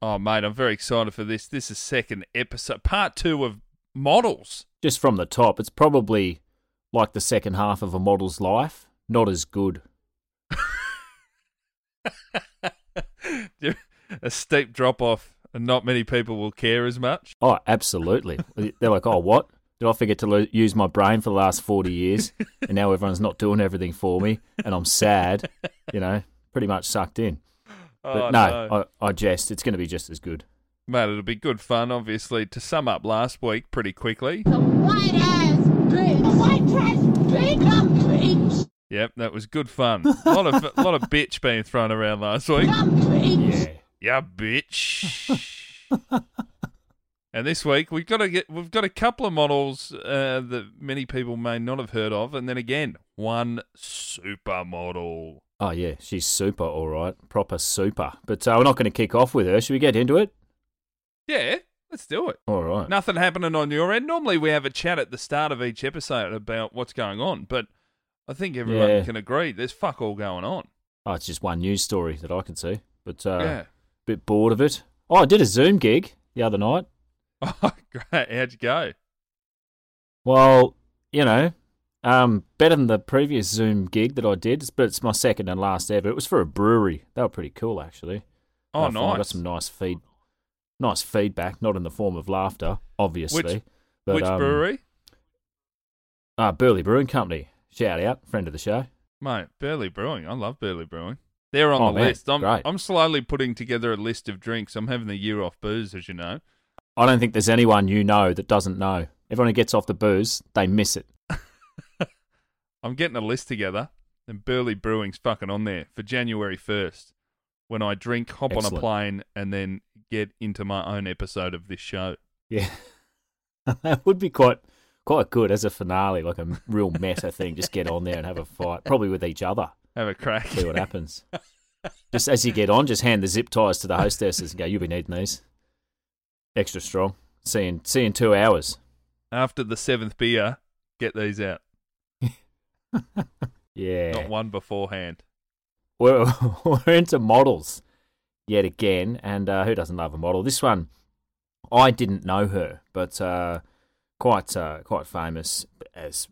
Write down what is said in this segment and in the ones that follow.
Oh, mate, I'm very excited for this. This is second episode, part two of models. Just from the top, it's probably like the second half of a model's life. Not as good. a steep drop off, and not many people will care as much. Oh, absolutely. They're like, oh, what? Did I forget to lo- use my brain for the last 40 years? And now everyone's not doing everything for me, and I'm sad, you know, pretty much sucked in. But Oh, no, I, I jest. It's going to be just as good. Mate, it'll be good fun, obviously. To sum up last week pretty quickly. The white ass bitch. The white trash bitch. bitch. Yep, that was good fun. A lot of a lot of bitch being thrown around last week. bitch. Yeah. Yeah, bitch. and this week we've got to get we've got a couple of models uh, that many people may not have heard of, and then again one supermodel. Oh, yeah. She's super, all right. Proper super. But uh, we're not going to kick off with her. Should we get into it? Yeah, let's do it. All right. Nothing happening on your end. Normally we have a chat at the start of each episode about what's going on, but I think everyone Yeah. can agree there's fuck all going on. Oh, it's just one news story that I can see. But uh, yeah. bit bored of it. Oh, I did a Zoom gig the other night. Oh, great. How'd you go? Well, you know, um, better than the previous Zoom gig that I did, but it's my second and last ever. It was for a brewery. They were pretty cool, actually. Oh, I found I got some nice feed, nice feedback, not in the form of laughter, obviously. Which- but, Which um, brewery? Uh, Burleigh Brewing Company. Shout out, friend of the show. Mate, Burleigh Brewing. I love Burleigh Brewing. They're on Oh, the man, list. I'm, great. I'm slowly putting together a list of drinks. I'm having the year off booze, as you know. I don't think there's anyone you know that doesn't know. Everyone who gets off the booze, they miss it. I'm getting a list together, and Burleigh Brewing's fucking on there for January 1st when I drink, hop on a plane, and then get into my own episode of this show. Yeah, that would be quite quite good as a finale, like a real meta thing. Just get on there and have a fight, probably with each other. Have a crack. See what happens. just as you get on, just hand the zip ties to the hostesses and go, "You'll be needing these. Extra strong. See you in, see in two hours." After the seventh beer, get these out. Yeah, Not one beforehand. we're, we're into models yet again, and uh, who doesn't love a model? This one, I didn't know her, but uh, quite uh, quite famous as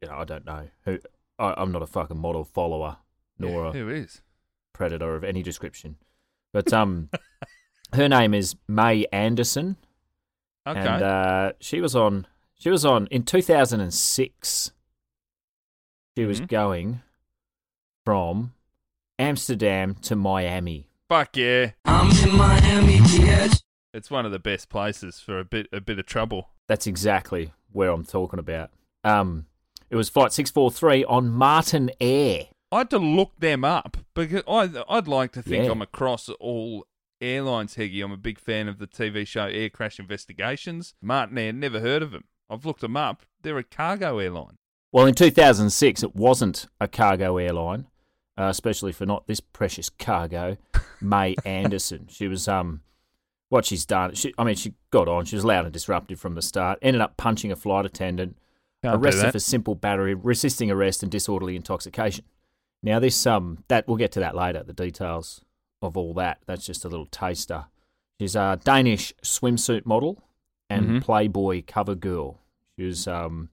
you know. I don't know who. I, I'm not a fucking model follower, nor Yeah, a who is? predator of any description. But um, her name is May Andersen, Okay. and uh, she was on. She was on in 2006. She was Mhm. going from Amsterdam to Miami. Fuck yeah. I'm in Miami, bitch. It's one of the best places for a bit a bit of trouble. That's exactly where I'm talking about. Um, it was flight 643 on Martin Air. I had to look them up because I I'd like to think Yeah. I'm across all airlines, Heggie. I'm a big fan of the TV show Air Crash Investigations. Martinair, never heard of them. I've looked them up. They're a cargo airline. Well, in 2006, it wasn't a cargo airline, uh, especially for not this precious cargo, May Andersen. She was um what she's done. She, I mean, she got on. She was loud and disruptive from the start. Ended up punching a flight attendant. Can't arrested for simple battery, resisting arrest, and disorderly intoxication. Now, this um, that we'll get to that later. The details of all that. That's just a little taster. She's a Danish swimsuit model and Mhm. Playboy cover girl. She was um,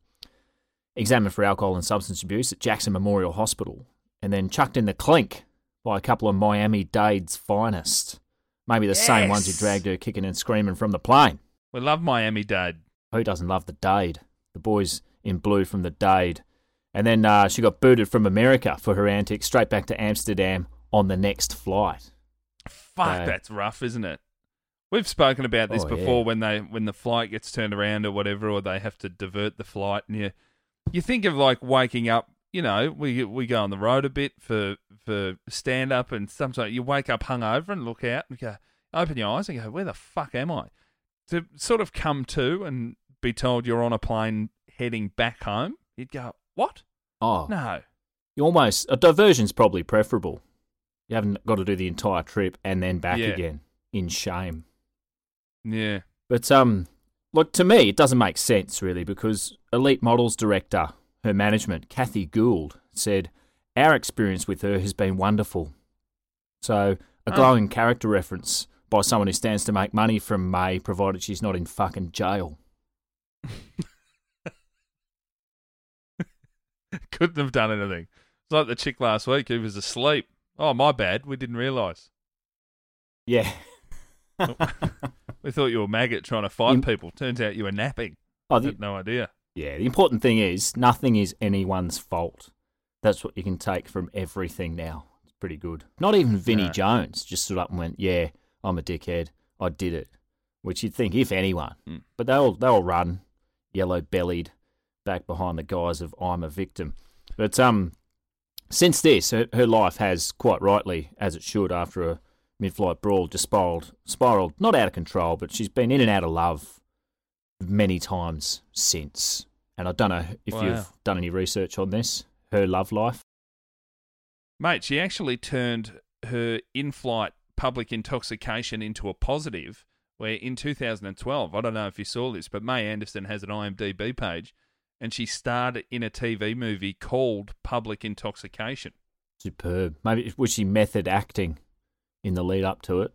examined for alcohol and substance abuse at Jackson Memorial Hospital, and then chucked in the clink by a couple of Miami Dade's finest. Maybe the same ones who dragged her kicking and screaming from the plane. We love Miami Dade. Who doesn't love the Dade? The boys in blue from the Dade. And then uh, she got booted from America for her antics, straight back to Amsterdam on the next flight. Fuck, that's rough, isn't it? We've spoken about this Oh, before yeah. when they when the flight gets turned around or whatever, or they have to divert the flight, and you you think of like waking up. You know, we we go on the road a bit for for stand up, and sometimes you wake up hungover and look out and go, open your eyes and go, where the fuck am I? To sort of come to and be told you're on a plane heading back home, you'd go, what? Oh, No, you almost a diversion's probably preferable. You haven't got to do the entire trip and then back Yeah. again in shame. yeah, But um, look to me, it doesn't make sense really because Elite Models director, her management, Kathy Gould, said our experience with her has been wonderful. So a Oh. glowing character reference by someone who stands to make money from May, provided she's not in fucking jail. couldn't have done anything. It's like the chick last week who was asleep. Oh, my bad. We didn't realise. Yeah. We thought you were a maggot trying to fight You- people. Turns out you were napping. Oh, the, Had no idea. yeah. The important thing is nothing is anyone's fault. That's what you can take from everything now. It's pretty good. Not even Vinnie No. Jones just stood up and went, "Yeah, I'm a dickhead. I did it." Which you'd think, if anyone, Mm. but they'll they'll run, yellow bellied, back behind the guise of "I'm a victim." But um, since this, her, her life has quite rightly, as it should, after a mid-flight brawl, just spiraled, spiraled not out of control, but she's been in and out of love many times since. And I don't know if Wow. you've done any research on this, her love life. Mate, she actually turned her in flight public intoxication into a positive, where in 2012, I don't know if you saw this, but May Andersen has an IMDb page, and she starred in a TV movie called Public Intoxication. Superb. Maybe was she method acting in the lead up to it?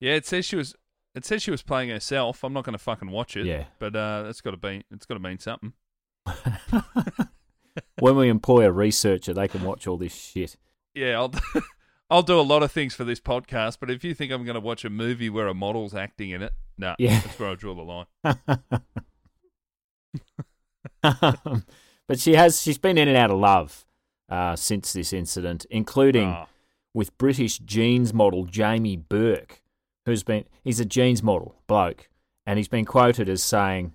Yeah, it says she was. It says she was playing herself. I'm not going to fucking watch it. Yeah. but uh, that's got to be. It's got to mean something. when we employ a researcher, they can watch all this shit. Yeah, I'll. I'll do a lot of things for this podcast, but if you think I'm going to watch a movie where a model's acting in it, no, Yeah. that's where I draw the line. but she has she's been in and out of love uh, since this incident, including Ah. with British jeans model Jamie Burke, who's been he's a jeans model bloke, and he's been quoted as saying,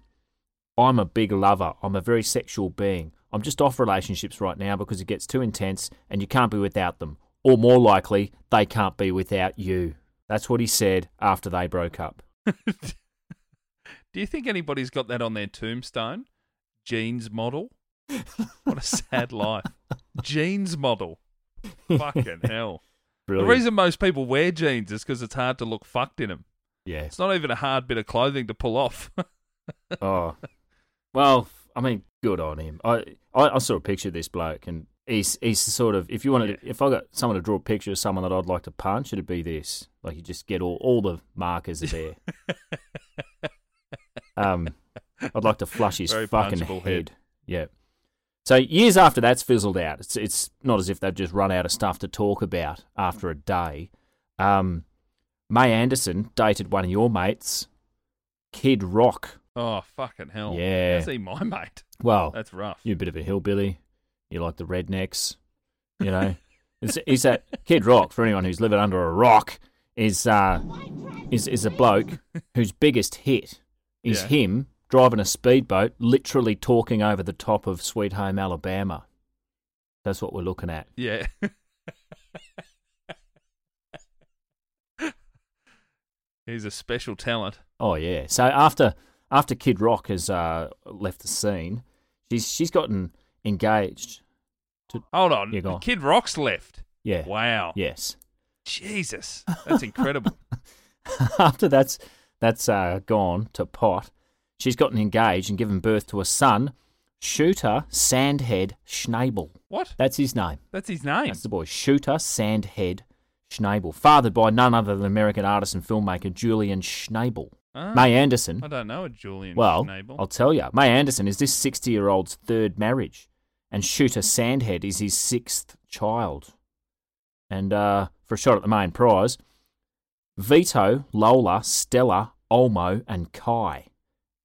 "I'm a big lover. I'm a very sexual being. I'm just off relationships right now because it gets too intense, and you can't be without them, or more likely, they can't be without you." That's what he said after they broke up. Do you think anybody's got that on their tombstone? Jeans model. What a sad life. Jeans model. Fucking hell. Brilliant. The reason most people wear jeans is because it's hard to look fucked in them. yeah. It's not even a hard bit of clothing to pull off. Oh, well, I mean, good on him. I, I, I saw a picture of this bloke, and he's he's sort of if you wanted, to, if I got someone to draw a picture of someone that I'd like to punch, it'd be this. Like you just get all all the markers are there. um, I'd like to flush his Very fucking head. head. Yeah. So years after that's fizzled out, it's it's not as if they've just run out of stuff to talk about after a day. Um, May Andersen dated one of your mates, Kid Rock. oh, fucking hell. Yeah. How's he my mate? Well, That's rough. you're a bit of a hillbilly. You like the rednecks, you know. He's that Kid Rock for anyone who's living under a rock is uh is is a bloke whose biggest hit is Yeah. him driving a speedboat, literally talking over the top of Sweet Home Alabama. That's what we're looking at. Yeah. He's a special talent. Oh yeah. So after after Kid Rock has uh, left the scene, she's she's gotten engaged. Hold on. Yeah, on. Kid Rock's left. Yeah. Wow. Yes. Jesus. That's incredible. after that's that's uh, gone to pot, she's gotten engaged and given birth to a son, Shooter Sandhead Schnabel. What? That's his name. That's his name. That's the boy. Shooter Sandhead Schnabel, fathered by none other than American artist and filmmaker Julian Schnabel. Ah, May Andersen. I don't know a Julian Well, Schnabel. I'll tell you. May Andersen is this 60 year old's third marriage, and Shooter Sandhead is his sixth child. And uh, for a shot at the main prize, Vito, Lola, Stella, Olmo, and Kai.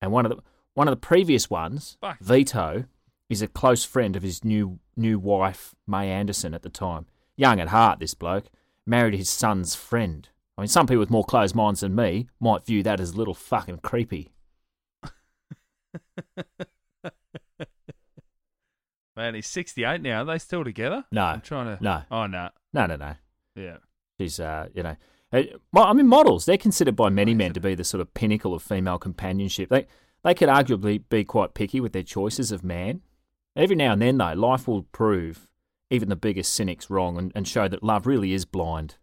And one of the one of the previous ones, Fuck. Vito, is a close friend of his new new wife, May Andersen, at the time. Young at heart, this bloke married his son's friend. I mean, some people with more closed minds than me might view that as a little fucking creepy. Man, he's 68 now. Are they still together? No. I'm trying to. No. Oh, no. No, no, no. Yeah. She's, uh, you know, I mean, models. They're considered by many men to be the sort of pinnacle of female companionship. They they could arguably be quite picky with their choices of man. Every now and then, though, life will prove even the biggest cynics wrong and, and show that love really is blind,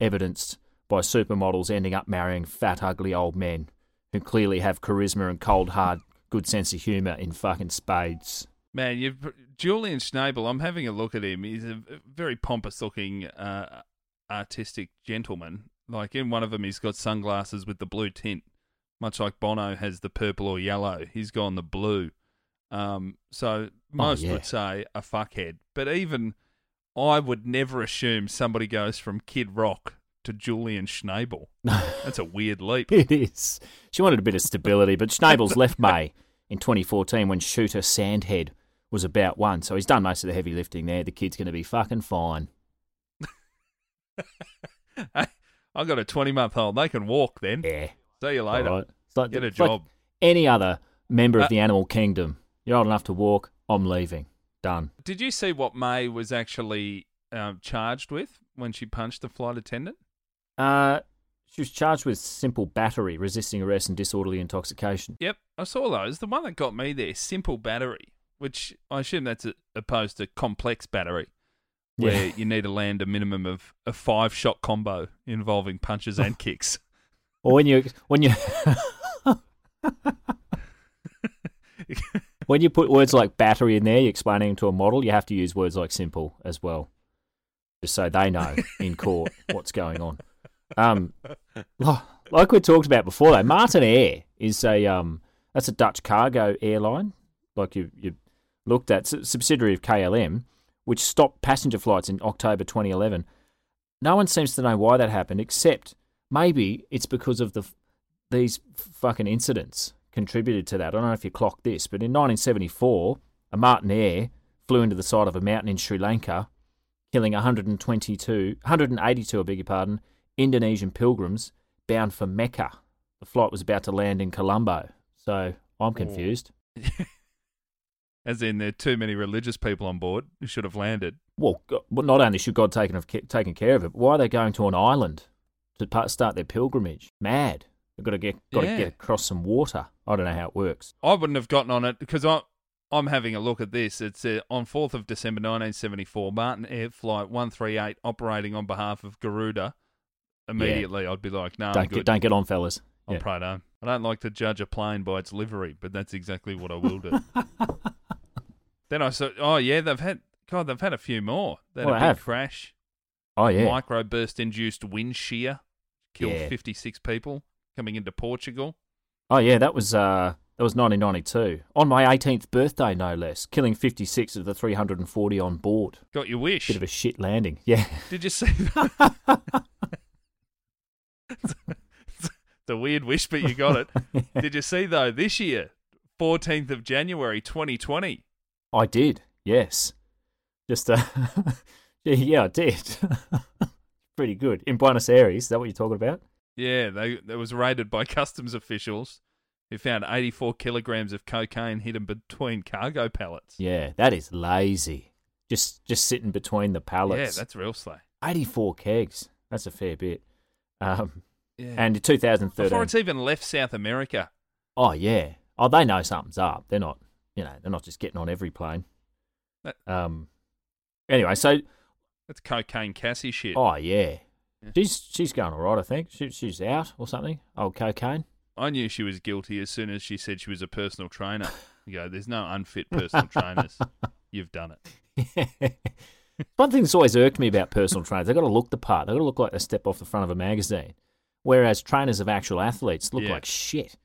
evidenced by supermodels ending up marrying fat, ugly old men who clearly have charisma and cold, hard, good sense of humour in fucking spades. Man, Julian Schnabel, I'm having a look at him. He's a very pompous looking uh, artistic gentleman. Like in one of them, he's got sunglasses with the blue tint, much like Bono has the purple or yellow. He's gone the blue. Um, so most yeah. would say a fuckhead, but even I would never assume somebody goes from Kid Rock to Julian Schnabel. That's a weird leap. It is. She wanted a bit of stability, but Schnabel's left May in 2014 when Shooter Sandhead was about one. So he's done most of the heavy lifting there. The kid's going to be fucking fine. Hey, I got a 20 month old. They can walk then. Yeah. See you later. Right. It's like, Get a it's like job. any other member of Uh, the animal kingdom. You're old enough to walk. I'm leaving. Done. Did you see what May was actually um, charged with when she punched the flight attendant? Uh, she was charged with simple battery, resisting arrest, and disorderly intoxication. Yep, I saw those. The one that got me there, simple battery, which I assume that's opposed to complex battery, where Yeah. you need to land a minimum of a five shot combo involving punches and kicks. Or when you when you when you put words like battery in there, you're explaining to a model, you have to use words like simple as well, just so they know in court what's going on. Um, like we talked about before, though, Martinair is a um, that's a Dutch cargo airline, like you you looked at, subsidiary of KLM, which stopped passenger flights in October 2011. No one seems to know why that happened, except maybe it's because of the these fucking incidents contributed to that. I don't know if you clocked this, but in 1974, a Martinair flew into the side of a mountain in Sri Lanka, killing 122, 182, I beg your pardon, Indonesian pilgrims bound for Mecca. The flight was about to land in Colombo, so I'm confused. As in, there are too many religious people on board who should have landed. Well, not only should God take of taken care of it, but why are they going to an island to start their pilgrimage? Mad. They've got to get got Yeah. to get across some water. I don't know how it works. I wouldn't have gotten on it because I, I'm having a look at this. It's uh, on 4th of December 1974, Martinair Flight 138 operating on behalf of Garuda. Immediately, I'd be like, no, I'm don't get don't get on, fellas. I'm Yeah. home. I don't like to judge a plane by its livery, but that's exactly what I will do. then I saw, oh yeah, they've had, God, they've had a few more. They had Oh, a big have. crash, Oh yeah. microburst induced wind shear, killed Yeah. 56 people coming into Portugal. Oh yeah, that was uh that was 1992 on my 18th birthday, no less, killing 56 of the 340 on board. Got your wish. Bit of a shit landing. Yeah. Did you see a weird wish, but you got it. Did you see though this year, 14th of January 2020? I did. Yes. Just uh yeah, I did. Pretty good. In Buenos Aires, is that what you're talking about? Yeah, they that was raided by customs officials who found 84 kilograms of cocaine hidden between cargo pallets. Yeah, that is lazy. Just just sitting between the pallets. Yeah, that's real slow. 84 kegs. That's a fair bit. Um, Yeah. and in 2013. Before it's even left South America. Oh yeah. Oh, they know something's up. They're not, you know, they're not just getting on every plane. That- Um. Anyway, so That's cocaine Cassie shit. oh yeah, She's she's going all right, I think. She, she's out or something. Old cocaine. I knew she was guilty as soon as she said she was a personal trainer. You go, there's no unfit personal trainers. You've done it. One thing that's always irked me about personal trainers, they've got to look the part. They've got to look like they step off the front of a magazine. Whereas trainers of actual athletes look Yeah. like shit.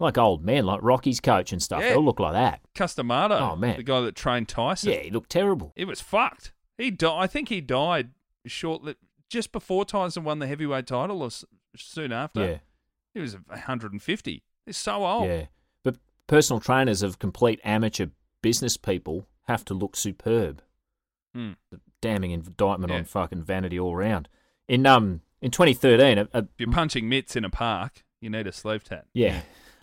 Like old men, like Rocky's coach and stuff. Yeah. They'll look like that. Cus D'Amato, Oh, man. the guy that trained Tyson. Yeah, he looked terrible. It was fucked. He di- I think he died shortly, just before Tyson won the heavyweight title or s- soon after. Yeah. He was 150. He's so old. Yeah. But personal trainers of complete amateur business people have to look superb. Hmm. Damning indictment Yeah. on fucking vanity all round. In um in 2013, a, a, If you're punching mitts in a park, you need a sleeve tat. Yeah.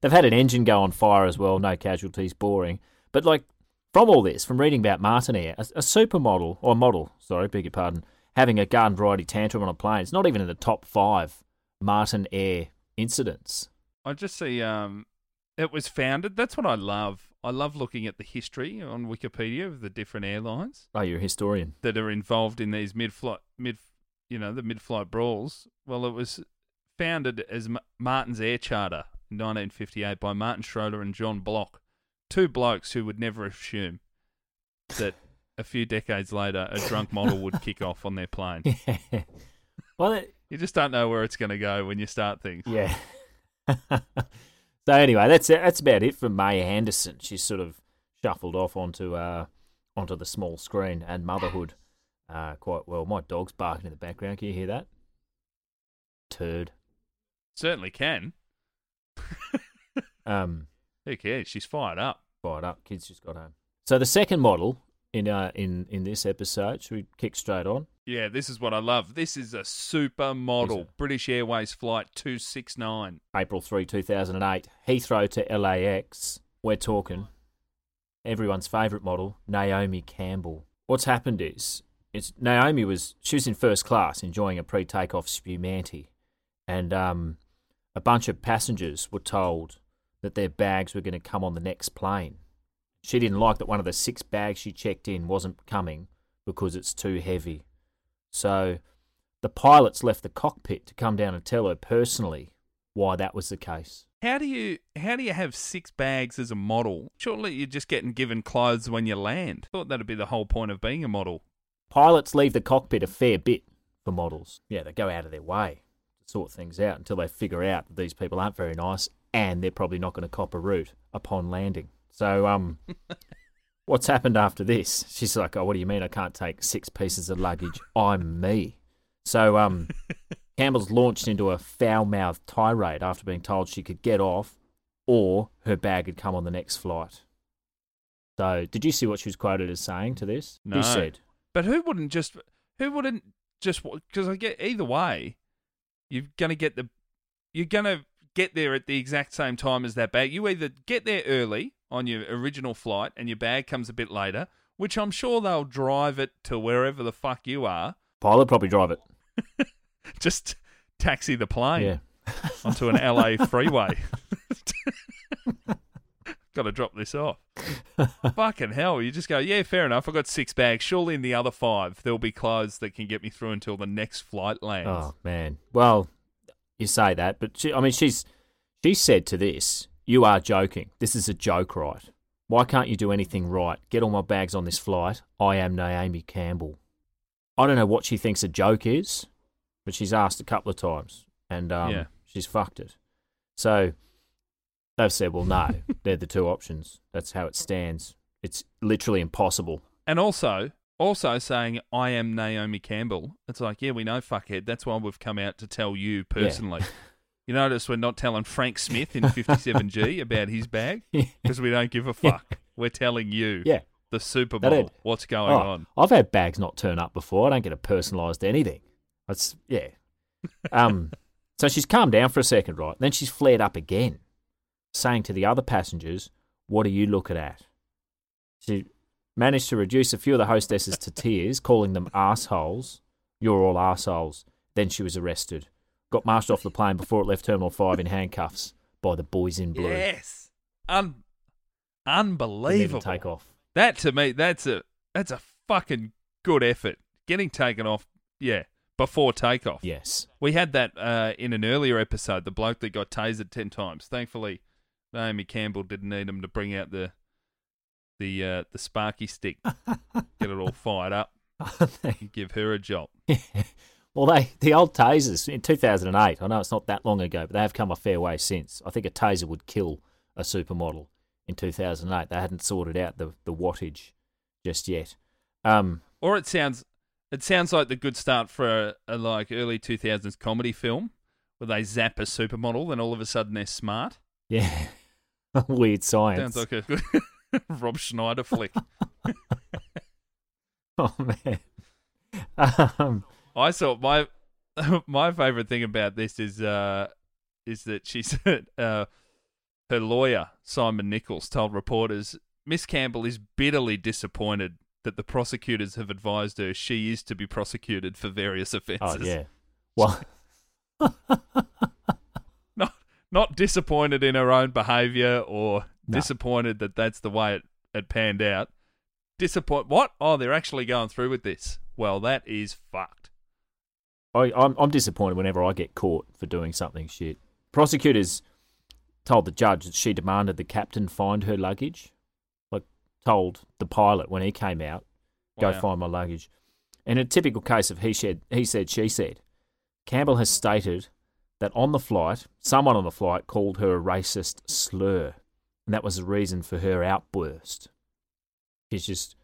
They've had an engine go on fire as well. No casualties, boring. But like from all this, from reading about Martinair, a, a supermodel or model, sorry, beg your pardon, having a garden variety tantrum on a plane, it's not even in the top five Martinair incidents. I just see um, it was founded. That's what I love. I love looking at the history on Wikipedia of the different airlines Oh, you're a historian. that are involved in these mid-flight, mid, you know, the mid-flight brawls. Well, it was founded as M- Martin's Air Charter in 1958 by Martin Schroeder and John Block, two blokes who would never assume that a few decades later a drunk model would kick off on their plane. well, it, You just don't know where it's going to go when you start things. Yeah. so anyway, that's that's about it for Maya Andersen. She's sort of shuffled off onto uh onto the small screen and motherhood uh quite well. My dog's barking in the background. Can you hear that? Turd. Certainly can. Um, Who cares? She's fired up. fired up. Kids just got home. So the second model in uh in in this episode, should we kick straight on? Yeah, this is what I love. This is a super model. Is? British Airways Flight 269. April 3, 2008, Heathrow to LAX. We're talking everyone's favourite model, Naomi Campbell. What's happened is, it's Naomi was she was in first class enjoying a pre-takeoff spumante, and um, a bunch of passengers were told that their bags were going to come on the next plane. She didn't like that one of the six bags she checked in wasn't coming because it's too heavy. So the pilots left the cockpit to come down and tell her personally why that was the case. How do you how do you have six bags as a model? Surely you're just getting given clothes when you land. Thought that'd be the whole point of being a model. Pilots leave the cockpit a fair bit for models. Yeah, they go out of their way to sort things out until they figure out that these people aren't very nice and they're probably not going to cop a route upon landing. So, um, what's happened after this? She's like, "Oh, what do you mean I can't take six pieces of luggage? I'm me." So, um, Campbell's launched into a foul-mouthed tirade after being told she could get off, or her bag had come on the next flight. So, did you see what she was quoted as saying to this? No. Who said? But who wouldn't just who wouldn't just because I get either way, you're gonna get the you're gonna get there at the exact same time as that bag. You either get there early on your original flight and your bag comes a bit later, which I'm sure they'll drive it to wherever the fuck you are. Pilot probably drive it. Just taxi the plane Yeah. onto an LA freeway. Got to drop this off. Fucking hell. You just go, yeah, fair enough. I've got six bags. Surely in the other five, there'll be clothes that can get me through until the next flight lands. Oh man. Well, you say that, but she, I mean, she's she said to this, "You are joking. This is a joke, right? Why can't you do anything right? Get all my bags on this flight. I am Naomi Campbell." I don't know what she thinks a joke is, but she's asked a couple of times, and um, Yeah. she's fucked it. So they've said, "Well, no, they're the two options. That's how it stands. It's literally impossible." And also, also saying, I am Naomi Campbell. It's like, yeah, we know, fuckhead. That's why we've come out to tell you personally. You notice we're not telling Frank Smith in 57G about his bag because we don't give a Yeah. fuck. We're telling you, Yeah. the supermodel, That it. what's going Oh, on. I've had bags not turn up before. I don't get a personalised anything. That's yeah. Um, so she's calmed down for a second, right? Then she's flared up again, saying to the other passengers, "What are you looking at?" She managed to reduce a few of the hostesses to tears, calling them assholes. You're all assholes. Then she was arrested, got marched off the plane before it left Terminal Five in handcuffs by the boys in blue. Yes. Un- unbelievable. take off. That to me, that's a that's a fucking good effort. Getting taken off, yeah. before takeoff. Yes. We had that uh, in an earlier episode. The bloke that got tasered ten times. Thankfully, Naomi Campbell didn't need him to bring out the the uh, the sparky stick, get it all fired up, give her a jolt. well, they the old tasers in 2008. I know it's not that long ago, but they have come a fair way since. I think a taser would kill a supermodel in 2008. They hadn't sorted out the the wattage just yet. Um, Or it sounds it sounds like the good start for a, a like early two thousands comedy film where they zap a supermodel and all of a sudden they're smart. yeah, weird science. Sounds like a Rob Schneider flick. oh man. Um, I saw my my favorite thing about this is uh is that she said uh her lawyer Simon Nichols told reporters Miss Campbell is bitterly disappointed that the prosecutors have advised her she is to be prosecuted for various offences. oh offences. yeah. Well, Not disappointed in her own behaviour or No. disappointed that that's the way it, it panned out. Disappoint what? Oh, they're actually going through with this. Well, that is fucked. I, I'm I'm disappointed whenever I get caught for doing something shit. Prosecutors told the judge that she demanded the captain find her luggage. Like told the pilot when he came out, go Wow. find my luggage. In a typical case of he said he said she said, Campbell has stated that on the flight, someone on the flight called her a racist slur, and that was the reason for her outburst. She's just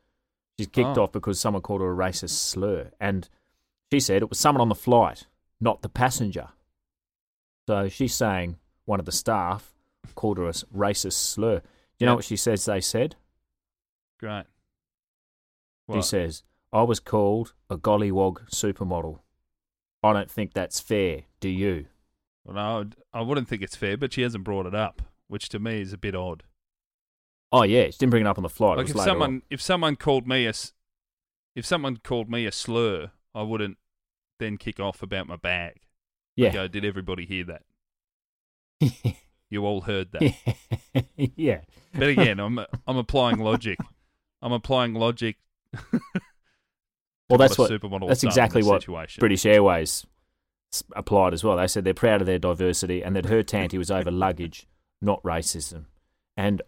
she's kicked Oh. off because someone called her a racist slur, and she said it was someone on the flight, not the passenger. So she's saying one of the staff called her a racist slur. Do you know what she says they said? Great. She says, I was called a gollywog supermodel. I don't think that's fair, do you? Well, no, I wouldn't think it's fair, but she hasn't brought it up, which to me is a bit odd. Oh yeah, she didn't bring it up on the flight. like if someone on. if someone called me a if someone called me a slur, I wouldn't then kick off about my bag. Yeah. Go, did everybody hear that? You all heard that. yeah. But again, I'm I'm applying logic. I'm applying logic. Well, that's what. That's has done in exactly what. British Airways applied as well. They said they're proud of their diversity and that her tanty was over luggage, not racism. And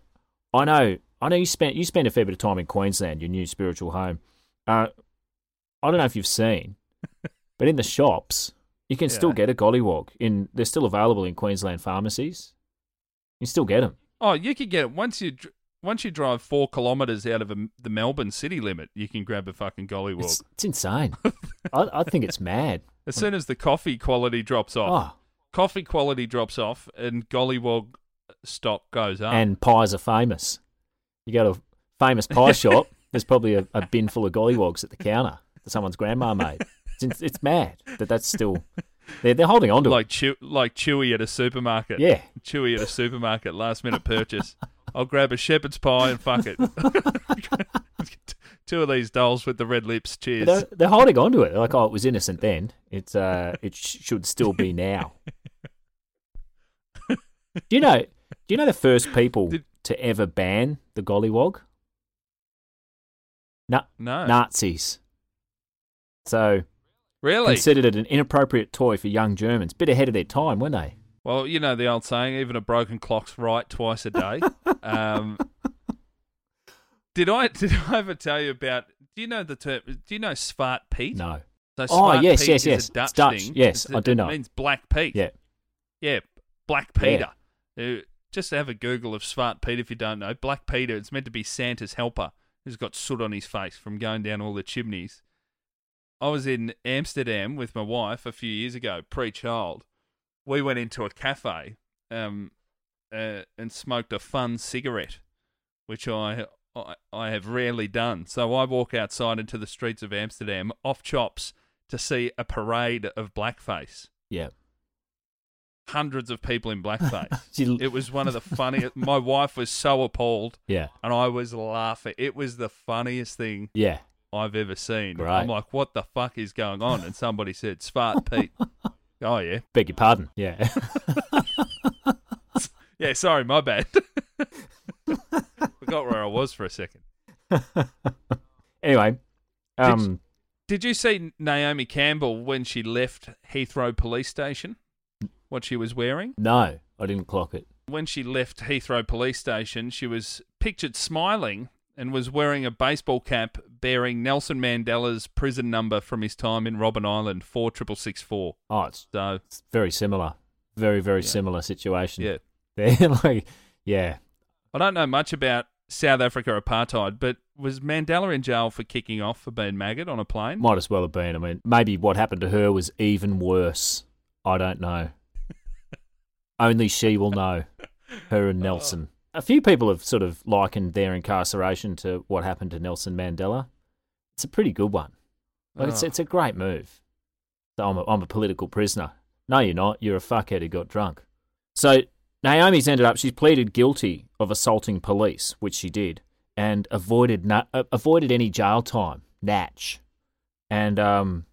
I know, I know you spent you spent a fair bit of time in Queensland, your new spiritual home. Uh, I don't know if you've seen, but in the shops you can still get a gollywog. In they're still available in Queensland pharmacies. You still get them. Oh, you could get it once you once you drive four kilometres out of a, the Melbourne city limit. You can grab a fucking gollywog. It's, it's insane. I, I think it's mad. As soon as the coffee quality drops off, Oh, coffee quality drops off, and gollywog stock goes up. and pies are famous. You go to a famous pie shop, there's probably a, a bin full of gollywogs at the counter that someone's grandma made. It's, it's mad that that's still they're they're holding on to like chew, like Chewy at a supermarket. Yeah, Chewy at a supermarket, last minute purchase. I'll grab a shepherd's pie and fuck it. Two of these dolls with the red lips. Cheers. they're, they're holding on to it. They're like, oh, it was innocent then. It's uh, it sh- should still be now. do you know? Do you know the first people Did- to ever ban the gollywog? Na- no, Nazis. So really. They considered it an inappropriate toy for young Germans. Bit ahead of their time, weren't they? Well, you know the old saying: even a broken clock's right twice a day. um, did I did I ever tell you about? Do you know the term? Do you know Svart Pete? No. So Oh, yes, Pete yes, yes. Dutch Dutch. Yes, It's- I do know. it means Black Pete. Yeah. Yeah, Black Peter. Uh, just have a Google of Svart Pete if you don't know. Black Peter, it's meant to be Santa's helper who's got soot on his face from going down all the chimneys. I was in Amsterdam with my wife a few years ago, pre child. We went into a cafe um, uh, and smoked a fun cigarette, which I, I I have rarely done. So I walk outside into the streets of Amsterdam off chops to see a parade of blackface Yeah. hundreds of people in blackface. It was one of the funniest. My wife was so appalled, Yeah. and I was laughing. It was the funniest thing Yeah. I've ever seen. Great. I'm like, what the fuck is going on? And somebody said, "Svart Pete." oh yeah, Beg your pardon. Yeah. yeah. Sorry, my bad. Forgot where I was for a second. anyway, um, Did you see Naomi Campbell when she left Heathrow Police Station? What she was wearing? No, I didn't clock it. When she left Heathrow Police Station, she was pictured smiling and was wearing a baseball cap bearing Nelson Mandela's prison number from his time in Robben Island, 46664. Oh, it's, So, it's very similar. Very, very Yeah. similar situation. yeah. They're like, yeah. I don't know much about South Africa apartheid, but was Mandela in jail for kicking off for being maggot on a plane? Might as well have been. I mean, maybe what happened to her was even worse. I don't know. Only she will know. Her and oh. Nelson. A few people have sort of likened their incarceration to what happened to Nelson Mandela. It's a pretty good one. Like it's Oh. it's a great move. So I'm a, I'm a political prisoner. No, you're not. You're a fuckhead who got drunk. So Naomi's ended up. She's pleaded guilty of assaulting police, which she did, and avoided na- uh, avoided any jail time. Natch. And um,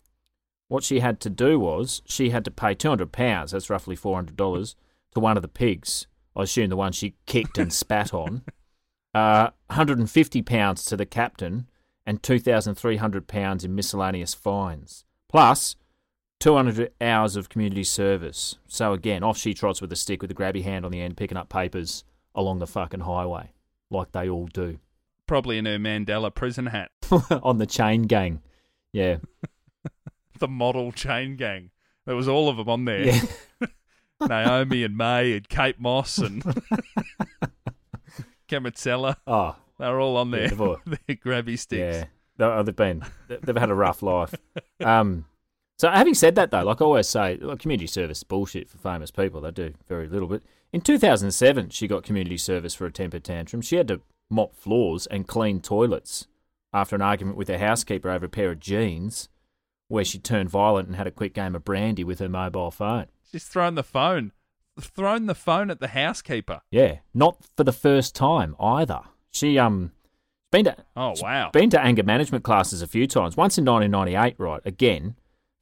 what she had to do was she had to pay two hundred pounds. That's roughly four hundred dollars to one of the pigs. I assume the one she kicked and spat on. Uh, one hundred and fifty pounds to the captain, and two thousand three hundred pounds in miscellaneous fines. 200 hours of community service. So again, off she trots with a stick with a grabby hand on the end, picking up papers along the fucking highway, like they all do. Probably in her Mandela prison hat. on the chain gang. Yeah. The model chain gang. There was all of them on there. Yeah. Naomi and May and Kate Moss and Camatsella. Oh, They're all on there. all- Their grabby sticks. yeah. They- They've been, they've had a rough life. Um, so having said that though, like I always say, like community service is bullshit for famous people. They do very little. But in 2007, she got community service for a temper tantrum. She had to mop floors and clean toilets after an argument with her housekeeper over a pair of jeans, where she turned violent and had a quick game of brandy with her mobile phone. She's thrown the phone. Thrown the phone at the housekeeper. Yeah, not for the first time either. She um been to Oh, wow. been to anger management classes a few times. Once in 1998, right? Again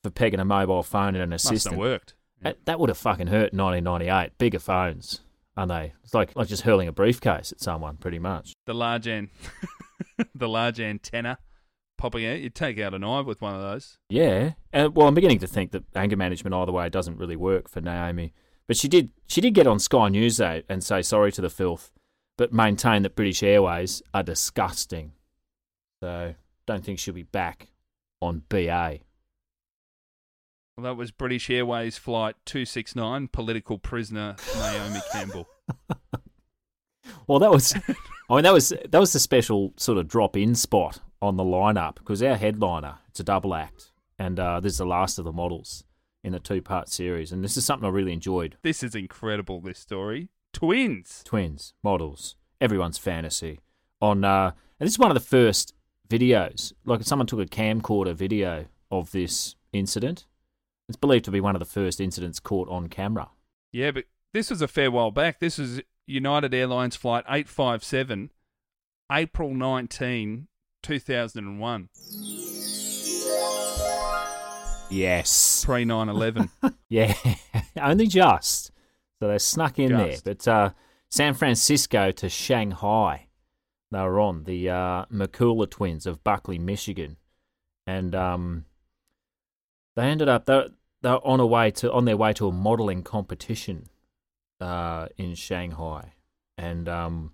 for pegging a mobile phone and an Must assistant. worked. That, that would have fucking hurt in 1998. Bigger phones, aren't they? It's like like just hurling a briefcase at someone, pretty much. The large an- the large antenna popping out. You'd take out an eye with one of those. Yeah. Uh, well, I'm beginning to think that anger management either way doesn't really work for Naomi. But she did she did get on Sky News though and say sorry to the filth, but maintain that British Airways are disgusting. So don't think she'll be back on BA. Well, that was British Airways Flight 269, political prisoner Naomi Campbell. Well, that was, I mean, that was that was the special sort of drop in spot on the lineup because our headliner it's a double act, and uh, this is the last of the models in the two part series, and this is something I really enjoyed. This is incredible, this story. Twins. Twins models, everyone's fantasy on, uh, and this is one of the first videos. Like someone took a camcorder video of this incident. It's believed to be one of the first incidents caught on camera. Yeah, but this was a fair while back. This was United Airlines Flight 857, April 19, 2001, Yes. pre 9 11. Yeah, only just. So they snuck in Just. there. But uh, San Francisco to Shanghai, they were on the uh, McCullough twins of Buckley, Michigan, and um, they ended up they they were on a way to on their way to a modelling competition uh, in Shanghai, and um,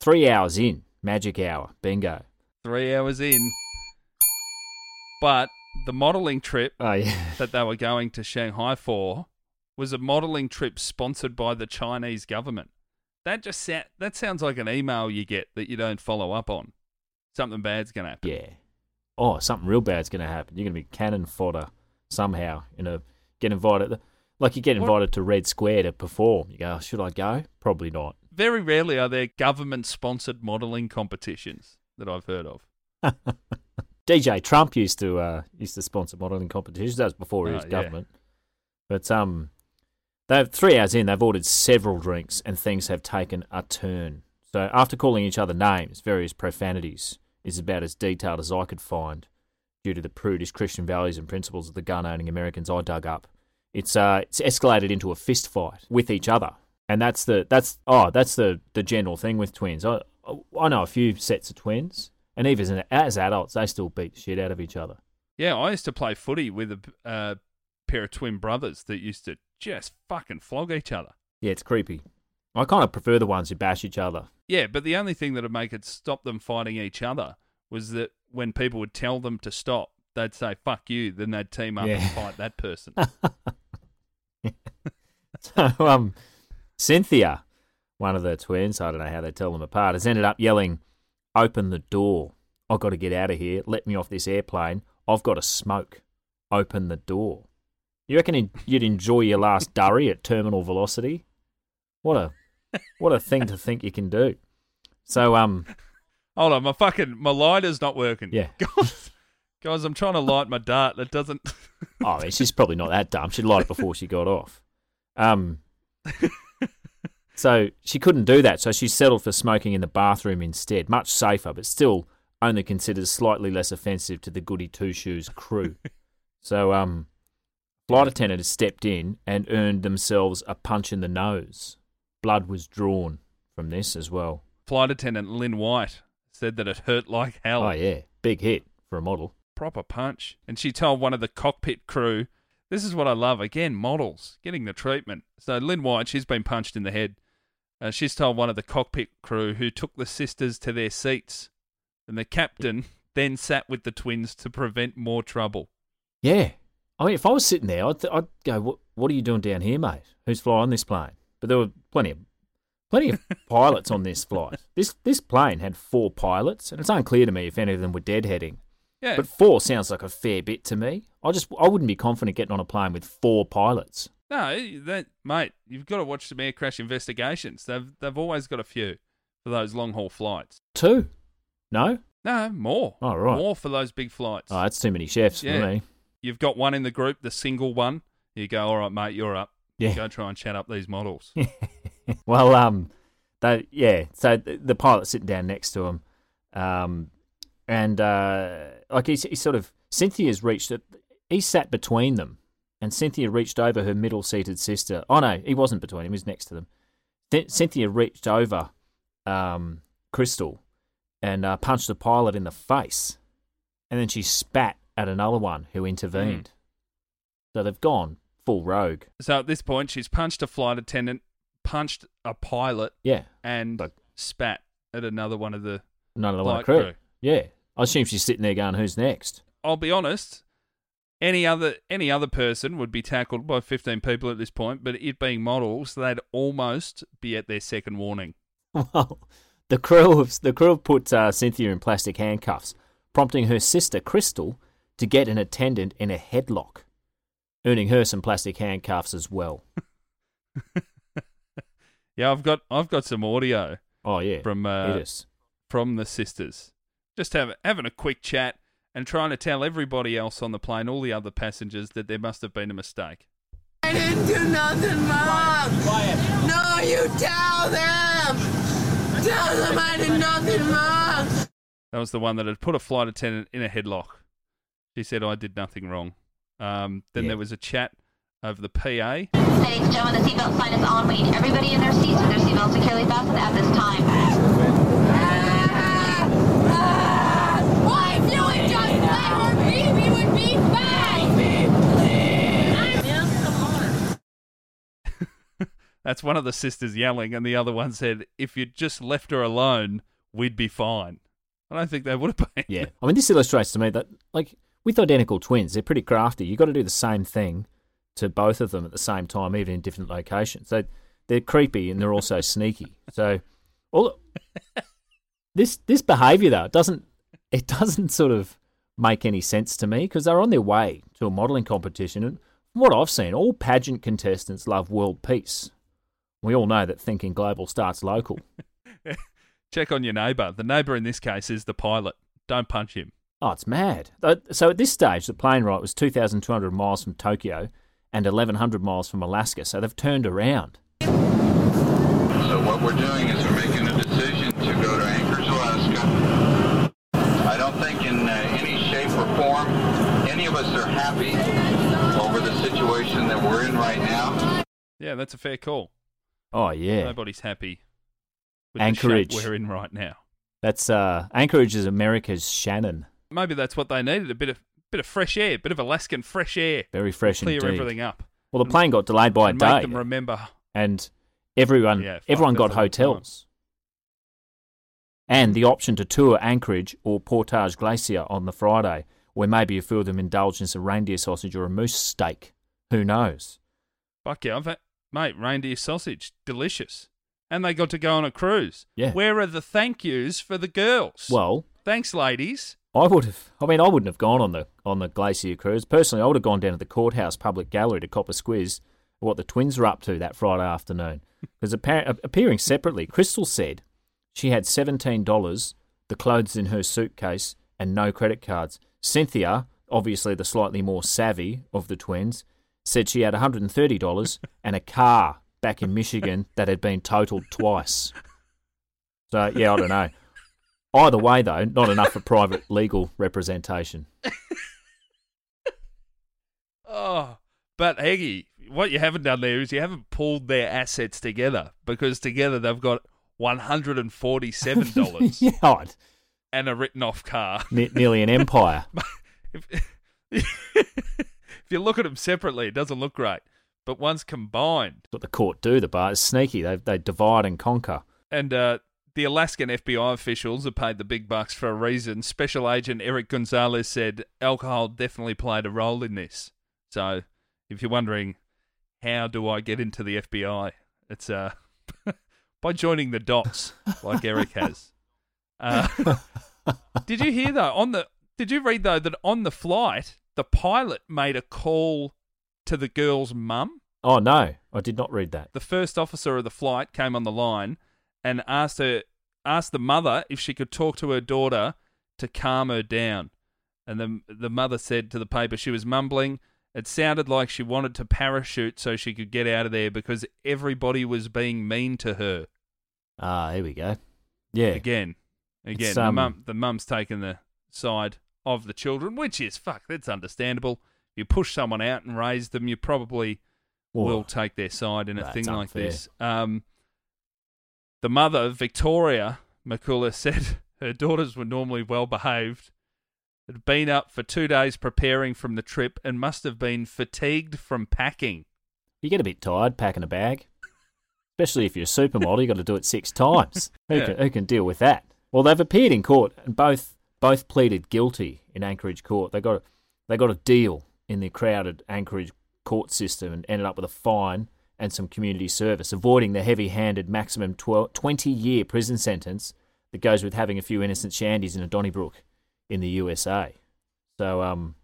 three hours in, magic hour, bingo. Three hours in. But the modelling trip Oh yeah, that they were going to Shanghai for was a modelling trip sponsored by the Chinese government. That just sa- that sounds like an email you get that you don't follow up on. Something bad's going to happen. Yeah. Oh, something real bad's going to happen. You're going to be cannon fodder somehow. You know, get invited. Like you get What- invited to Red Square to perform. You go, "Oh, should I go? Probably not. Very rarely are there government sponsored modelling competitions that I've heard of. DJ Trump used to uh, used to sponsor modelling competitions. That was before he Oh, was yeah. government. But um, they've three hours in. They've ordered several drinks, and things have taken a turn. So after calling each other names, various profanities is about as detailed as I could find, due to the prudish Christian values and principles of the gun-owning Americans I dug up. It's uh, it's escalated into a fist fight with each other, and that's the that's oh that's the the general thing with twins. I I know a few sets of twins, and even as, adults, they still beat the shit out of each other. Yeah, I used to play footy with a uh, pair of twin brothers that used to just fucking flog each other. Yeah, it's creepy. I kind of prefer the ones who bash each other. Yeah, but the only thing that would make it stop them fighting each other was that when people would tell them to stop, they'd say "fuck you," then they'd team up Yeah. and fight that person. So, um, Cynthia, one of the twins, I don't know how they tell them apart, has ended up yelling, "Open the door! I've got to get out of here. Let me off this airplane. I've got to smoke. Open the door." You reckon you'd enjoy your last durry at terminal velocity? What a what a thing to think you can do. So, um, Hold on, my fucking my lighter's not working. Yeah. guys, guys, I'm trying to light my dart. That doesn't. oh, I mean, she's probably not that dumb. She'd light it before she got off. Um, so she couldn't do that, so she settled for smoking in the bathroom instead. Much safer, but still only considered slightly less offensive to the Goody Two Shoes crew. so, um, flight attendant has stepped in and earned themselves a punch in the nose. Blood was drawn from this as well. Flight attendant Lynn White said that it hurt like hell. Oh yeah, big hit for a model. proper punch. And she told one of the cockpit crew, this is what I love. Again, models getting the treatment. So Lynn White, she's been punched in the head. Uh, she's told one of the cockpit crew who took the sisters to their seats. And the captain then sat with the twins to prevent more trouble. Yeah. I mean, if I was sitting there, I'd, th- I'd go, what, what are you doing down here, mate? Who's flying this plane? But there were plenty of plenty of pilots on this flight. This this plane had four pilots, and it's unclear to me if any of them were deadheading. Yeah. But four sounds like a fair bit to me. I just I wouldn't be confident getting on a plane with four pilots. no, that, mate, you've got to watch some air crash investigations. They've, they've always got a few for those long haul flights. Two? No? No, more. Oh, right. More for those big flights. Oh, that's too many chefs Yeah. for me. You've got one in the group, the single one. You go, all right, mate, you're up. Yeah. Go try and chat up these models. well, um, they yeah. So the, the pilot's sitting down next to him, um, and uh, like he's, he's sort of Cynthia's reached. He sat between them, and Cynthia reached over her middle-seated sister. Oh no, he wasn't between him. He was next to them. Th- Cynthia reached over um, Crystal and uh, punched the pilot in the face, and then she spat at another one who intervened. So they've gone full rogue. So at this point, she's punched a flight attendant, punched a pilot, Yeah, and But- spat at another one of the. none of the one crew. crew. Yeah, I assume she's sitting there going, "Who's next?" I'll be honest. Any other any other person would be tackled by 15 people at this point, but it being models, they'd almost be at their second warning. Well, the crew have, the crew have put uh, Cynthia in plastic handcuffs, prompting her sister Crystal to get an attendant in a headlock, earning her some plastic handcuffs as well. Yeah, I've got I've got some audio Oh yeah, from uh, Hit from the sisters. Just have, having a quick chat and trying to tell everybody else on the plane, all the other passengers, that there must have been a mistake. I didn't do nothing wrong. No, you tell them. Tell them I did nothing wrong. That was the one that had put a flight attendant in a headlock. She said, I did nothing wrong. Um, then Yeah. there was a chat over the PA. Ladies gentlemen, the seatbelt sign is on. We need everybody in their seats with their seatbelts securely fastened at this time. Why, if you would just let her be, we would be fine. That's one of the sisters yelling, and the other one said, If you'd just left her alone, we'd be fine. I don't think they would have been. Yeah, I mean this illustrates to me that like with identical twins, they're pretty crafty. You've got to do the same thing to both of them at the same time, even in different locations. So they're creepy and they're also sneaky. So all this this behaviour though it doesn't it doesn't sort of make any sense to me because they're on their way to a modelling competition and from what I've seen, all pageant contestants love world peace. We all know that thinking global starts local. Check on your neighbour. The neighbour in this case is the pilot. Don't punch him. Oh, it's mad. Uh, So at this stage, the plane ride was 2,200 miles from Tokyo and 1,100 miles from Alaska. So they've turned around. So what we're doing is we're making a decision to go to Anchorage, Alaska. I don't think in uh, any shape or form any of us are happy over the situation that we're in right now. Yeah, that's a fair call. Oh yeah, Nobody's happy with Anchorage. the shape we're in right now. that's uh, Anchorage is America's Shannon. Maybe that's what they needed a bit of bit of fresh air, a bit of Alaskan fresh air. Very fresh Clear indeed. everything up. Well, the plane got delayed by a day, Make them remember. and everyone Yeah, everyone got that's a long time. hotels, and the option to tour Anchorage or Portage Glacier on the Friday, where maybe a few of them indulged in some reindeer sausage or a moose steak. Who knows? Fuck yeah, I've had, mate, reindeer sausage, delicious. And they got to go on a cruise. Yeah. Where are the thank yous for the girls? Well, Thanks, ladies. I would have. I mean, I wouldn't have gone on the on the Glacier cruise personally. I would have gone down to the courthouse public gallery to cop a squiz what the twins were up to that Friday afternoon. Because appearing separately, Crystal said she had seventeen dollars, the clothes in her suitcase, and no credit cards. Cynthia, obviously the slightly more savvy of the twins, said she had one hundred and thirty dollars and a car back in Michigan that had been totaled twice. So yeah, I don't know. Either way, though, not enough for private legal representation. Oh, but Heggie, what you haven't done there is you haven't pulled their assets together because together they've got one hundred and forty-seven dollars yeah, and a written-off car. Ne- nearly an empire. if, if you look at them separately, it doesn't look great. But once combined, That's what the court do. The bar is sneaky. They they divide and conquer. and uh, the Alaskan FBI officials are paid the big bucks for a reason. Special Agent Eric Gonzalez said alcohol definitely played a role in this. So, if you're wondering, how do I get into the FBI? It's uh, by joining the dots, like Eric has. Uh, did you hear though on the? Did you read though that on the flight, the pilot made a call to the girl's mum? Oh no, I did not read that. the first officer of the flight came on the line and asked her asked the mother if she could talk to her daughter to calm her down. And the the mother said to the paper she was mumbling. It sounded like she wanted to parachute so she could get out of there because everybody was being mean to her. Ah, here we go. Yeah, Again, again, It's, the um, mum the mum's taken the side of the children, which is fuck. That's understandable. You push someone out and raise them, you probably will take their side in a that's thing like unfair. this. Um, the mother, Victoria McCullough, said her daughters were normally well behaved, had been up for two days preparing from the trip, and must have been fatigued from packing. you get a bit tired packing a bag, especially if you're a supermodel. you've got to do it six times. Who Yeah. can who can deal with that? Well, they've appeared in court and both both pleaded guilty in Anchorage court. They got they got a deal in the crowded Anchorage court system and ended up with a fine and some community service, avoiding the heavy-handed maximum 12, 20-year prison sentence that goes with having a few innocent shandies in a Donnybrook in the USA. So, um,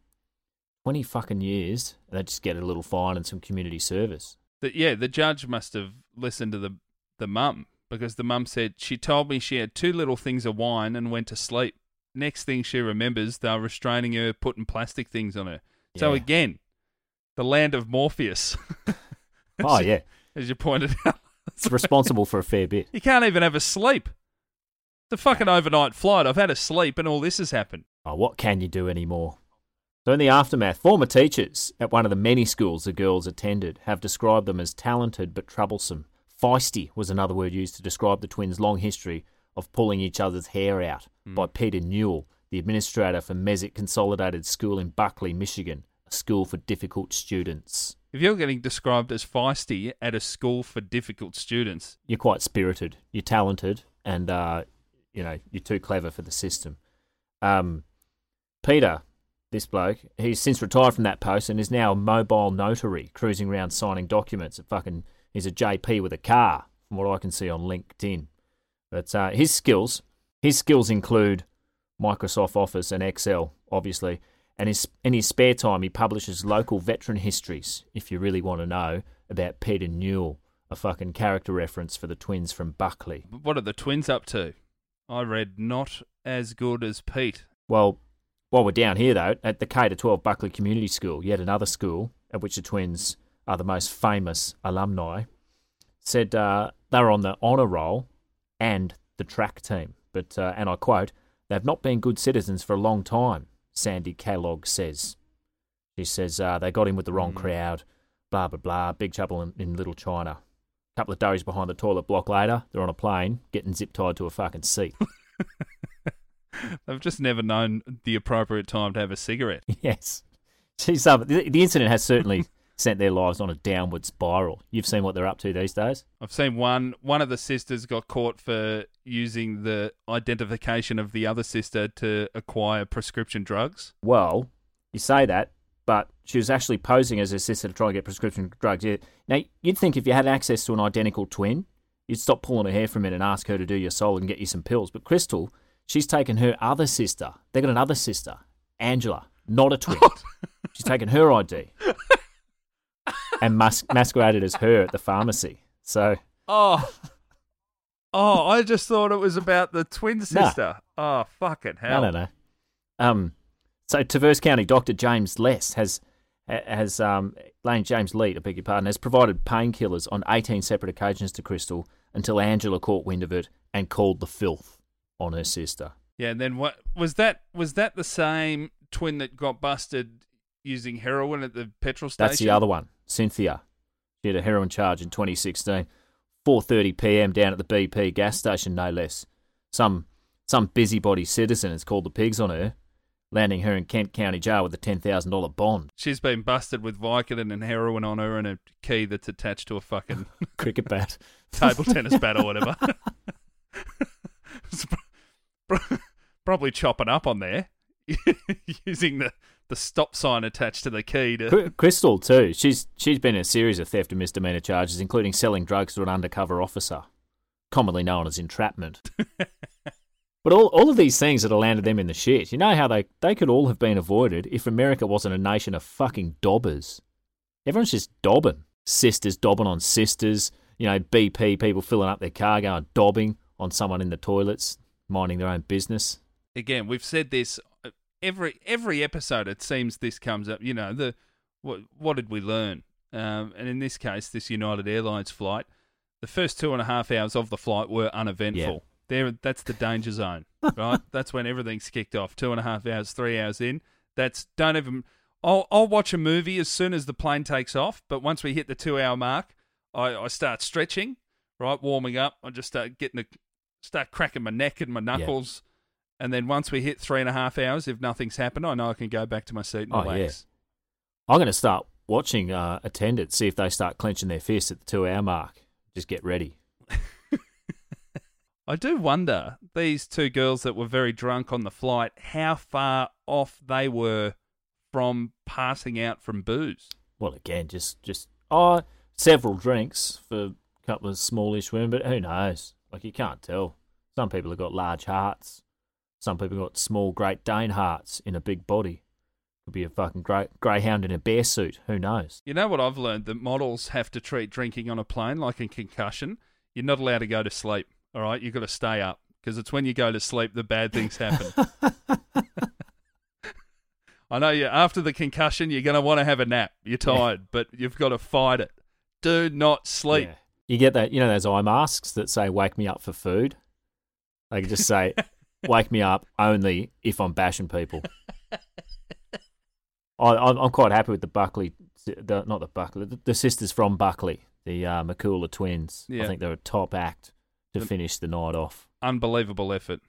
20 fucking years, and they just get a little fine and some community service. That yeah, the judge must have listened to the the mum because the mum said she told me she had two little things of wine and went to sleep. Next thing she remembers, they were restraining her, putting plastic things on her. So again, the land of Morpheus. Oh, yeah. as you pointed out. It's responsible for a fair bit. You can't even have a sleep. It's a fucking overnight flight. I've had a sleep and all this has happened. Oh, what can you do anymore? So, in the aftermath, former teachers at one of the many schools the girls attended have described them as talented but troublesome. Feisty was another word used to describe the twins' long history of pulling each other's hair out hmm. by Peter Newell, the administrator for Mesick Consolidated School in Buckley, Michigan, a school for difficult students. If you're getting described as feisty at a school for difficult students, You're quite spirited, you're talented, and uh, you know you're too clever for the system. Um, Peter, this bloke, he's since retired from that post and is now a mobile notary, cruising around signing documents. At fucking, he's a JP with a car, from what I can see on LinkedIn. But uh, his skills, his skills include Microsoft Office and Excel, obviously. And his, in his spare time, he publishes local veteran histories. If you really want to know about Peter Newell, a fucking character reference for the twins from Buckley. what are the twins up to? I read not as good as Pete. Well, while we're down here though, at the K to 12 Buckley Community School, yet another school at which the twins are the most famous alumni, said uh, they were on the honour roll and the track team. But, uh, and I quote, they've not been good citizens for a long time, Sandy Kellogg says. She says uh, they got in with the wrong Mm. crowd, blah, blah, blah, big trouble in, in Little China. couple of days behind the toilet block later, they're on a plane getting zip tied to a fucking seat. They've just never known the appropriate time to have a cigarette. Yes. She's, um, the, the incident has certainly sent their lives on a downward spiral. You've seen what they're up to these days? I've seen one. One of the sisters got caught for using the identification of the other sister to acquire prescription drugs. Well, you say that, but she was actually posing as her sister to try and get prescription drugs. Now, you'd think if you had access to an identical twin, you'd stop pulling her hair from it and ask her to do your soul and get you some pills. But Crystal, she's taken her other sister. They got another sister, Angela, not a twin. she's taken her ID and mas- masqueraded as her at the pharmacy. So, Oh. Oh, I just thought it was about the twin sister. Oh, fucking hell. no, no, no. Um, so Traverse County Doctor James Less has has um, Lane James Leet, I beg your pardon, has provided painkillers on 18 separate occasions to Crystal until Angela caught wind of it and called the filth on her sister. Yeah, and then what was that? Was that the same twin that got busted using heroin at the petrol station? That's the other one, Cynthia. She had a heroin charge in 2016, 4:30 p.m. down at the BP gas station, no less. Some some busybody citizen has called the pigs on her, landing her in Kent County Jail with a ten thousand dollar bond. She's been busted with Vicodin and heroin on her and a key that's attached to a fucking Cricket bat. table tennis bat or whatever. Probably chopping up on there using the, the stop sign attached to the key to. Crystal too. She's she's been in a series of theft and misdemeanor charges, including selling drugs to an undercover officer, commonly known as entrapment. but all all of these things that have landed them in the shit. You know how they they could all have been avoided if America wasn't a nation of fucking dobbers. Everyone's just dobbing. Sisters dobbing on sisters. You know, BP people filling up their car going dobbing on someone in the toilets, minding their own business. Again, we've said this every every episode. It seems this comes up. You know the what what did we learn? Um, and in this case, this United Airlines flight, the first two and a half hours of the flight were uneventful. There, that's the danger zone, right? that's when everything's kicked off. Two and a half hours, three hours in. That's don't even. I'll I'll watch a movie as soon as the plane takes off. But once we hit the two hour mark, I, I start stretching, right, warming up. I just start getting a, start cracking my neck and my knuckles. And then once we hit three and a half hours, if nothing's happened, I know I can go back to my seat and Oh, relax. I'm going to start watching uh, attendants, see if they start clenching their fists at the two hour mark. Just get ready. I do wonder these two girls that were very drunk on the flight, how far off they were from passing out from booze. Well, again, just just oh, several drinks for a couple of smallish women, but who knows? Like you can't tell. Some people have got large hearts. Some people got small Great Dane hearts in a big body. Could be a fucking grey, greyhound in a bear suit. Who knows? You know what I've learned? That models have to treat drinking on a plane like a concussion. You're not allowed to go to sleep. All right, you've got to stay up because it's when you go to sleep the bad things happen. I know you after the concussion you're going to want to have a nap. You're tired, but you've got to fight it. Do not sleep. Yeah. You get that? You know those eye masks that say "Wake me up for food." They can just say "Wake me up only if I'm bashing people." I, I'm I'm quite happy with the Buckley, the, not the Buckley, the, the sisters from Buckley, the uh, McCullough twins. Yeah. I think they're a top act to The- finish the night off. Unbelievable effort.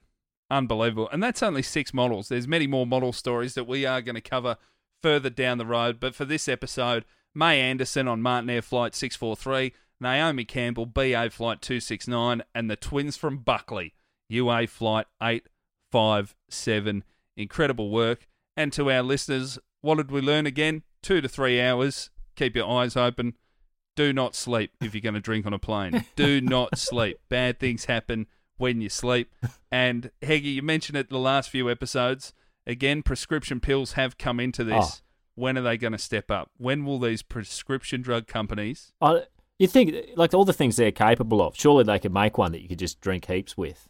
Unbelievable. And that's only six models. There's many more model stories that we are going to cover further down the road. But for this episode, May Andersen on Martinair Flight 643, Naomi Campbell, BA Flight 269, and the twins from Buckley, UA Flight 857. Incredible work. And to our listeners, what did we learn again? Two to three hours. Keep your eyes open. Do not sleep if you're going to drink on a plane. Do not sleep. Bad things happen when you sleep. And Heggie, you mentioned it the last few episodes. Again, prescription pills have come into this. Oh. When are they going to step up? When will these prescription drug companies? I, you think like all the things they're capable of? Surely they could make one that you could just drink heaps with,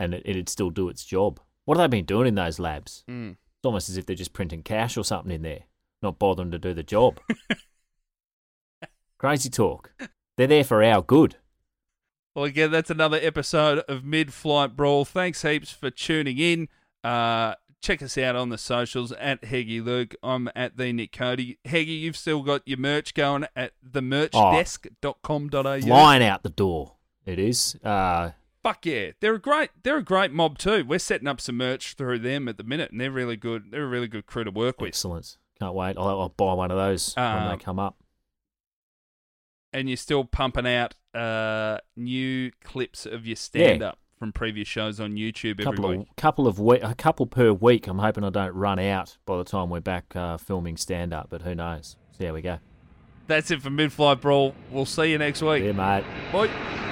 and it, it'd still do its job. What have they been doing in those labs? Mm. It's almost as if they're just printing cash or something in there, not bothering to do the job. Crazy talk. They're there for our good. Well, again, that's another episode of Mid Flight Brawl. Thanks heaps for tuning in. Uh, check us out on the socials at Heggie Luke. I'm at the Nick Cody. Heggie, you've still got your merch going at Oh. themerchdesk.com.au. Flying out the door. It is. Uh, Fuck yeah, they're a great they're a great mob too. We're setting up some merch through them at the minute, and they're really good. They're a really good crew to work with. Excellent. Can't wait. I'll, I'll buy one of those when Um, they come up. And you're still pumping out uh, new clips of your stand up from previous shows on YouTube every couple week. of couple of we- a couple per week. I'm hoping I don't run out by the time we're back uh, filming stand up, but who knows? See how we go. That's it for Mid Flight Brawl. We'll see you next week. Yeah, mate. Bye.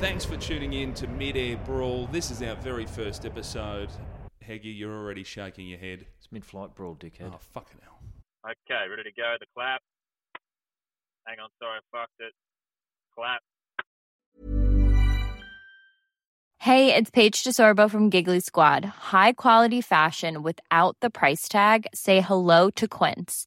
Thanks for tuning in to Mid Air Brawl. This is our very first episode. Heggie, you're already shaking your head. It's mid-flight brawl, dickhead. Oh, fucking hell. Okay, ready to go. The clap. Hang on, sorry, I fucked it. Clap. Hey, it's Paige DeSorbo from Giggly Squad. High quality fashion without the price tag. Say hello to Quince.